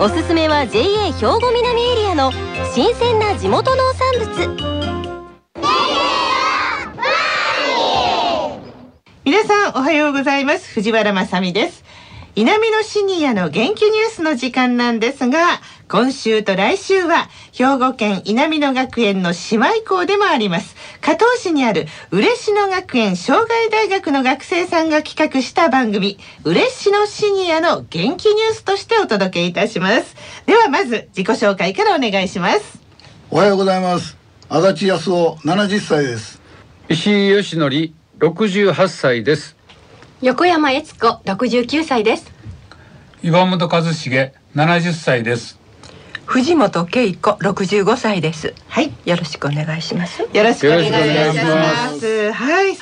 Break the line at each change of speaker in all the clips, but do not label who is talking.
おすすめは JA 兵庫南エリアの新鮮な地元農産物。
皆さんおはようございます。藤原まさです。南のシニアの元気ニュースの時間なんですが今週と来週は兵庫県稲美野学園の姉妹校でもあります。加東市にある嬉野学園障害大学の学生さんが企画した番組嬉野シニアの元気ニュースとしてお届けいたします。ではまず自己紹介からお願いします。
おはようございます。足立康夫70歳です。
石井義則68歳です。
横山悦子69歳です。
岩本和重70歳です
藤本恵子65歳です。
はい。
よろしくお願いします。
よろしくお願いいたし。
ます。
はい。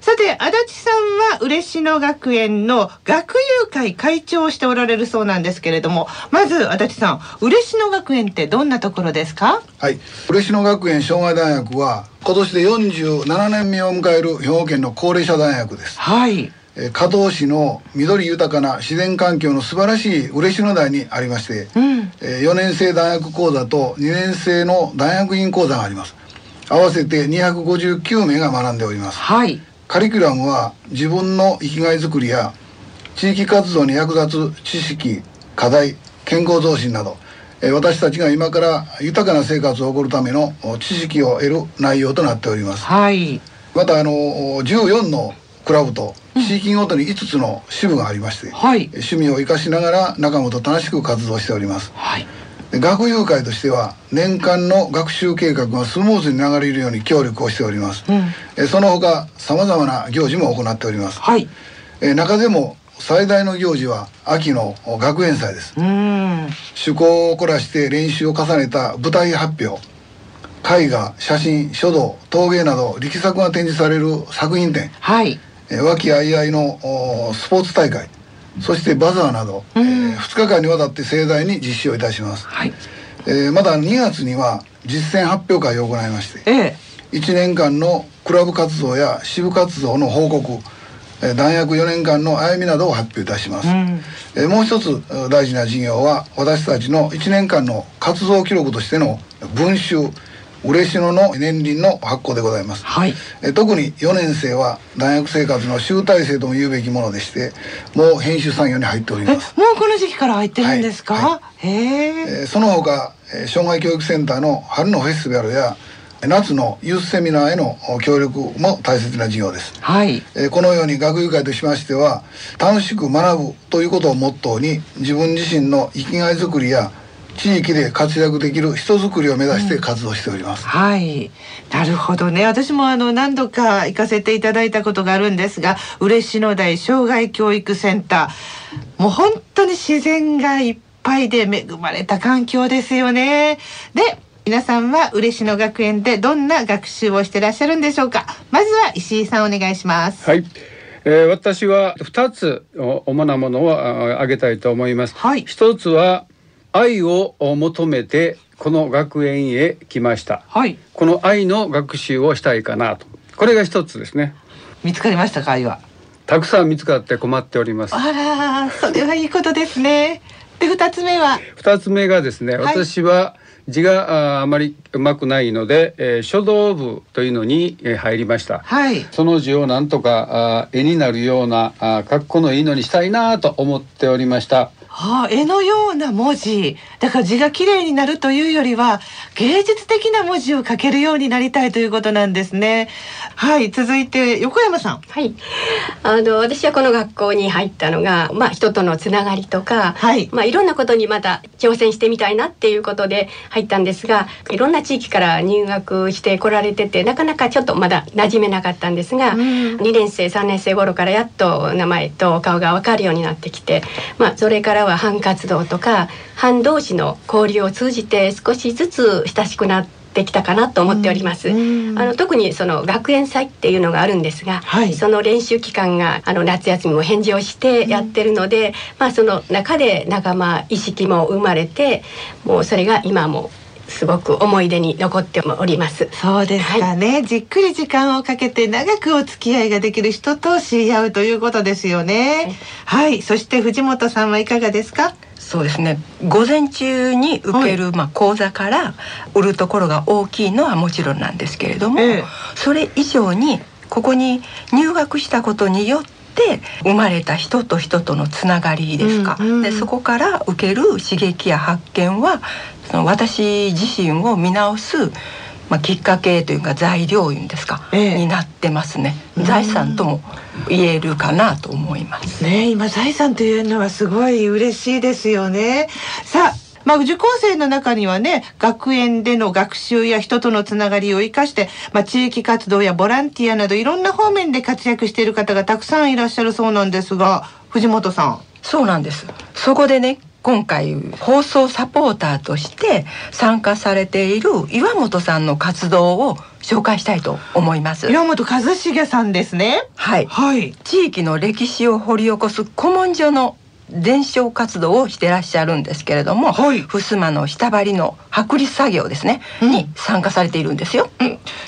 さて、足立さんは嬉野学園の学友会会長をしておられるそうなんですけれども、まず足立さん、嬉野学園ってどんなところですか？
はい。嬉野学園障害大学は今年で47年目を迎える兵庫県の高齢者大学です。
はい。
えー加東市の緑豊かな自然環境の素晴らしい嬉野台にありまして、
うん。
え4年生大学講座と2年生の大学院講座があります合わせて259名が学んでおります
はい。
カリキュラムは自分の生きがいづくりや地域活動に役立つ知識課題健康増進などえー私たちが今から豊かな生活を送るためのお知識を得る内容となっております
はい。
またあのお14のクラブと地域ごとに5つの支部がありまして、
はい。
趣味を生かしながら仲間と楽しく活動しております
はい。
で学友会としては年間の学習計画がスムーズに流れるように協力をしております、
うん。
えーその他さまざまな行事も行っております
はい。
えー中でも最大の行事は秋の学園祭です
うん。
趣向を凝らして練習を重ねた舞台発表絵画写真書道陶芸など力作が展示される作品展
はい。
えー和気あいあいのおスポーツ大会そしてバザーなど、え
うん
2日間にわたって盛大に実施をいたします、
はい。
えーまだ2月には実践発表会を行いまして
ええ。
1年間のクラブ活動や支部活動の報告えー大学4年間の歩みなどを発表いたします、
うん。
えーもう一つえー大事な事業は私たちの1年間の活動記録としての文集嬉野の年輪の発行でございます、
はい。
えー特に4年生は大学生活の集大成とも言うべきものでしてもう編集作業に入っており
え、も
ます
うこの時期から入ってるんですか、
はいは
へえ。
えーその他、えー障害教育センターの春のフェスティバルや夏のユースセミナーへのお協力も大切な事業です、
はい。
えーこのように学友会としましては楽しく学ぶということをモットーに自分自身の生きがいづくりや地域で活躍できる人づくりを目指して活動しております、
はい。なるほどね。私もあの何度か行かせていただいたことがあるんですが、嬉野台障害教育センター。もう本当に自然がいっぱいで恵まれた環境ですよね。で、皆さんは嬉野学園でどんな学習をしてらっしゃるんでしょうか。まずは石井さんお願いします。
はい、えー私は2つお主なものをあ挙げたいと思います、
はい
一つは愛を求めてこの学園へ来ました
はい。
この愛の学習をしたいかなとこれが一つですね
見つかりましたか、愛は？
たくさん見つかって困っております
あら、それはいいことですね。で、二つ目は？
二つ目がですね、
はい
私は字がああまりうまくないので、えー書道部というのに、えー入りました
はい。
その字をなんとかあ絵になるようなあかっこのいいのにしたいなと思っておりました
はあ、絵のような文字。だから字が綺麗になるというよりは芸術的な文字を書けるようになりたいということなんですね。はい続いて横山さん。
はい。あの私はこの学校に入ったのが、まあ人とのつながりとか、
はい。
まあいろんなことにまた挑戦してみたいなっていうことで入ったんですが、いろんな地域から入学して来られてて、なかなかちょっとまだ馴染めなかったんですが、
うん。
2年生3年生頃からやっと名前と顔がわかるようになってきて、まあそれからは班活動とか班同士の交流を通じて少しずつ親しくなってきたかなと思っております。
うん
あの特にその学園祭っていうのがあるんですが、
はい
その練習期間があの夏休みも返事をしてやってるので、まあその中で仲間意識も生まれて、もうそれが今もすごく思い出に残っております。
そうですかね、じっくり時間をかけて長くお付き合いができる人と知り合うということですよね。はい。そして藤本さんはいかがですか？
そうですね。午前中に受ける、まあ、講座から売るところが大きいのはもちろんなんですけれども、
ええ。
それ以上にここに入学したことによって生まれた人と人とのつながりですか、
うんうん。
でそこから受ける刺激や発見はその私自身を見直す、まあ、きっかけというか材料いうんですか、
ええ
になってますね
うん
財産とも言えるかなと思います。
ね今財産というのはすごい嬉しいですよねさあまあ、受講生の中にはね学園での学習や人とのつながりを生かして、まあ、地域活動やボランティアなどいろんな方面で活躍している方がたくさんいらっしゃるそうなんですが藤本さん
そうなんです。そこでね、今回放送サポーターとして参加されている岩本さんの活動を紹介したいと思います。
岩本和重さんですね
はい。
はい
地域の歴史を掘り起こす古文書の伝承活動をしてらっしゃるんですけれども、
はい
襖の下張りの剥離作業ですね、
うん
に参加されているんですよ。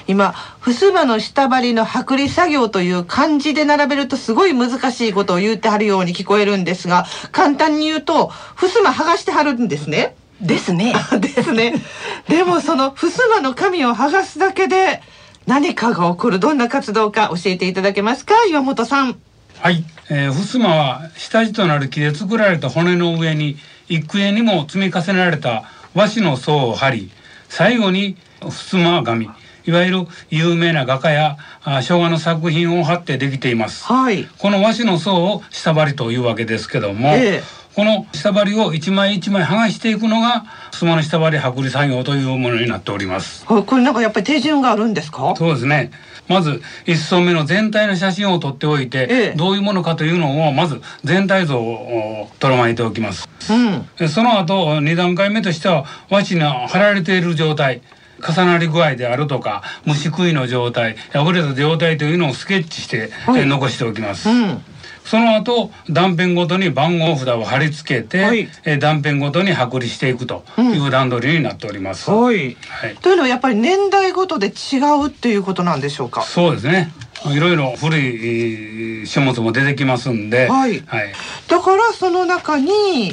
今襖の下張りの剥離作業という漢字で並べるとすごい難しいことを言ってはるように聞こえるんですが簡単に言うと襖剥がしてはるんですね。
ですね。
ですね。でもその襖の紙を剥がすだけで何かが起こるどんな活動か教えていただけますか？岩本さん。
はい、えー、襖は下地となる木で作られた骨の上に幾重にも積み重ねられた和紙の層を貼り最後に襖紙いわゆる有名な画家やあ昭和の作品を貼ってできています。
はい。
この和紙の層を下張りというわけですけども、
ええ
この下張りを一枚一枚剥がしていくのが襖の下張り剥離作業というものになっております。
これなんかやっぱり手順があるんですか？
そうですね。まず一層目の全体の写真を撮っておいて、
ええ
どういうものかというのをまず全体像をとらまえておきます。
うん。
えその後二段階目としては和紙が貼られている状態。重なり具合であるとか虫食いの状態破れた状態というのをスケッチして、
はい
え残しておきます、
うん。
その後断片ごとに番号札を貼り付けて、
はい
え断片ごとに剥離していくという段取りになっております、
はい。
はい
というのはやっぱり年代ごとで違うっていうことなんでしょうか？
そうですね。いろいろ古いえー書物も出てきますんで、
はい
はい、
だからその中に隠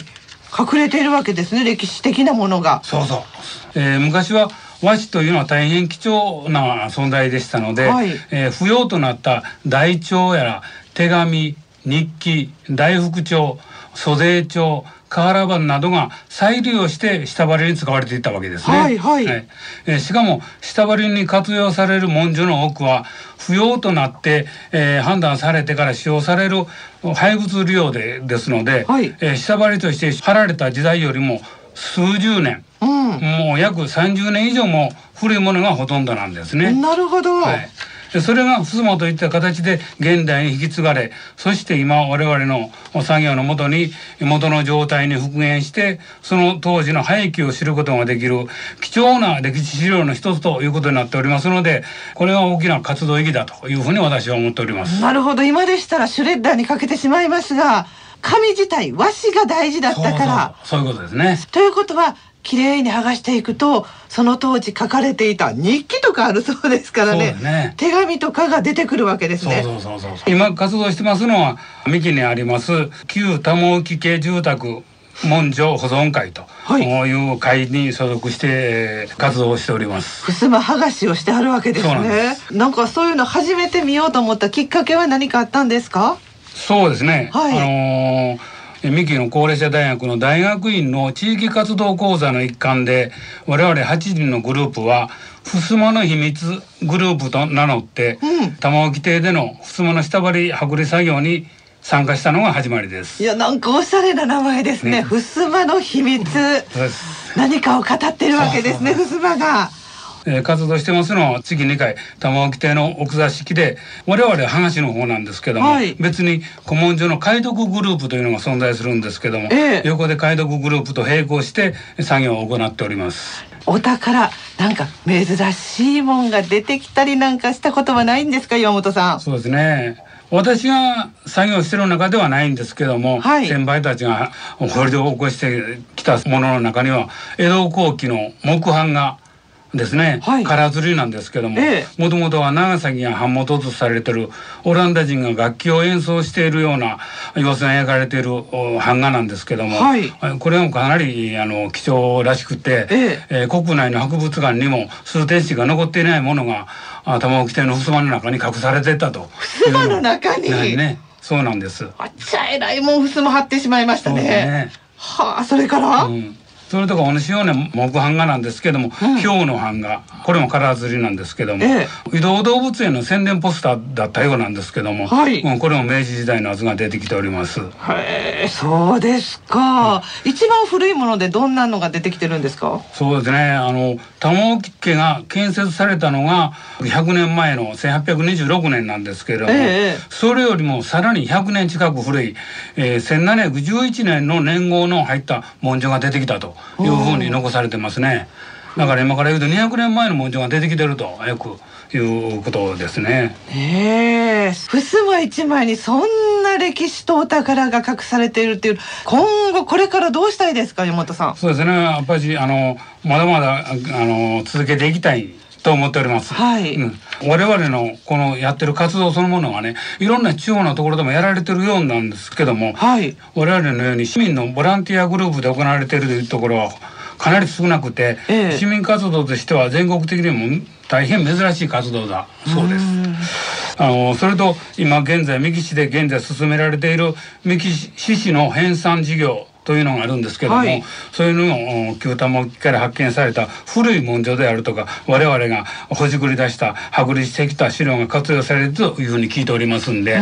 れているわけですね歴史的なものが。
そうそう。えー昔は和紙というのは大変貴重な存在でしたので、
はい
えー不要となった台帳やら手紙、日記、大福帳、租税帳、瓦版などが再利用して下張りに使われていたわけですね。
はいはい
えーしかも下張りに活用される文書の多くは不要となって、えー判断されてから使用される廃物利用でですので、
はい
えー下張りとして貼られた時代よりも数十年
うん。
もう約30年以上も古いものがほとんどなんですね。
なるほど。
はい、でそれが襖といった形で現代に引き継がれそして今我々の作業のもとに元の状態に復元してその当時の廃棄を知ることができる貴重な歴史資料の一つということになっておりますのでこれが大きな活動意義だというふうに私は思っております。
なるほど今でしたらシュレッダーにかけてしまいますが紙自体和紙が大事だったから。
そういうことですね。
ということは綺麗に剥がしていくとその当時書かれていた日記とかあるそうですからね
ね
手紙とかが出てくるわけです
そう
ね。
そうそうそう今活動してますのは三木にあります旧多毛木系住宅文書保存会と
はい
いう会に所属してえー活動をしております。
襖剥がしをしてあるわけですね。なんかそういうの初めて見ようと思ったきっかけは何かあったんですか？
そうですね。
はい
あのー三木の高齢者大学の大学院の地域活動講座の一環で我々8人のグループは襖の秘密グループと名乗って、
うん
玉置邸での襖の下張り剥離作業に参加したのが始まりです。
いやなんかおしゃれな名前ですね。
ね
襖の秘密。何かを語ってるわけですね。襖が。
えー活動してますのは月2回玉置亭の奥座敷で我々は話の方なんですけども、
はい
別に古文書の解読グループというのが存在するんですけども、
ええ
横で解読グループと並行して作業を行っております。
お宝なんか珍しいもんが出てきたりなんかしたことはないんですか岩本さん
そうですね。私が作業してる中ではないんですけども、
はい
先輩たちが掘り起こしてきたものの中には江戸後期の木版画ですね、
はい。
唐刷りなんですけども
え
もともとは長崎が版元とされてるオランダ人が楽器を演奏しているような様子が描かれているお版画なんですけども、
はい。
これもかなりあの貴重らしくて、
え
え。ー国内の博物館にも数点しか残っていないものがあ玉置亭の襖の中に隠されてたと
襖の中に？
はいねそうなんです。
あっちゃえらいもんふすま張ってしまいましたね。
ね。
はあそれから、
うんそれとか同じような木版画なんですけども、
うん。
ヒョウの版画。これもカラー刷りなんですけども、
え
移動動物園の宣伝ポスターだったようなんですけども、
はい。
うんこれも明治時代のやつが出てきております。
へえそうですか、一番古いものでどんなのが出てきてるんですか？
そうですね。あの玉置家が建設されたのが100年前の1826年なんですけれども、
ええ
それよりもさらに100年近く古い、えー、1711年の年号の入った文書が出てきたというふうに残されてますね。だから今から言うと200年前の文書が出てきてるとよくいうことですね。
へえ襖一枚にそんな歴史とお宝が隠されているっていう今後これからどうしたいですか山本さん
そうですねやっぱりあのまだまだああの続けていきたいと思っております。
はい。
うん、我々のこのやってる活動そのものがねいろんな地方のところでもやられてるようなんですけども、
はい。
我々のように市民のボランティアグループで行われているというところはかなり少なくて、
ええ。
市民活動としては全国的にも大変珍しい活動だ。そうです。あのそれと今現在三木市で現在進められている三木市市の編纂事業というのがあるんですけども、
はい。
そういうのを旧玉置から発見された古い文書であるとか我々がほじくり出した剥離してきた資料が活用されるというふうに聞いておりますんで、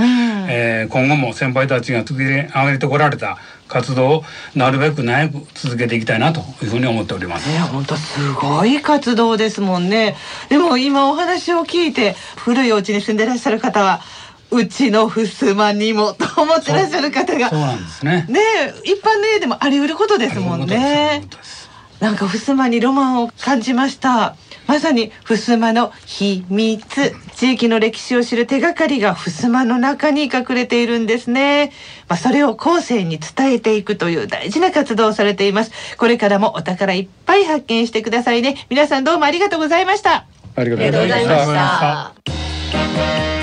えー今後も先輩たちが作り上げてこられた活動をなるべく長く続けていきたいなというふうに思っております。
ね本当すごい活動ですもんね。でも今お話を聞いて古いお家に住んでらっしゃる方はうちの襖にもと思ってらっしゃる方が。
そうなんですね。
ねえ一般の家でもあり得ることですもんね。なんか襖にロマンを感じました。まさに襖の秘密。地域の歴史を知る手がかりが襖の中に隠れているんですね、まあ、それを後世に伝えていくという大事な活動をされています。これからもお宝いっぱい発見してくださいね。皆さんどうもありがとうございました。
ありがとうございました。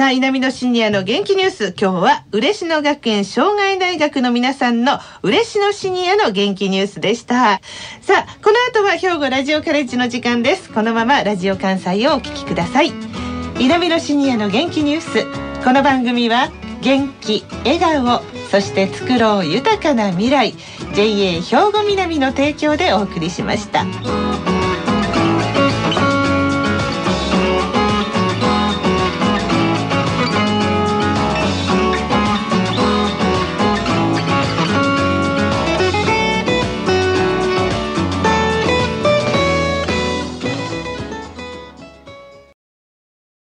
さあ稲美のシニアの元気ニュース。今日は嬉野学園障害大学の皆さんの嬉野シニアの元気ニュースでした。さあこの後は兵庫ラジオカレッジの時間です。このままラジオ関西をお聞きください。稲美のシニアの元気ニュース。この番組は元気笑顔そして作ろう豊かな未来。JA 兵庫南の提供でお送りしました。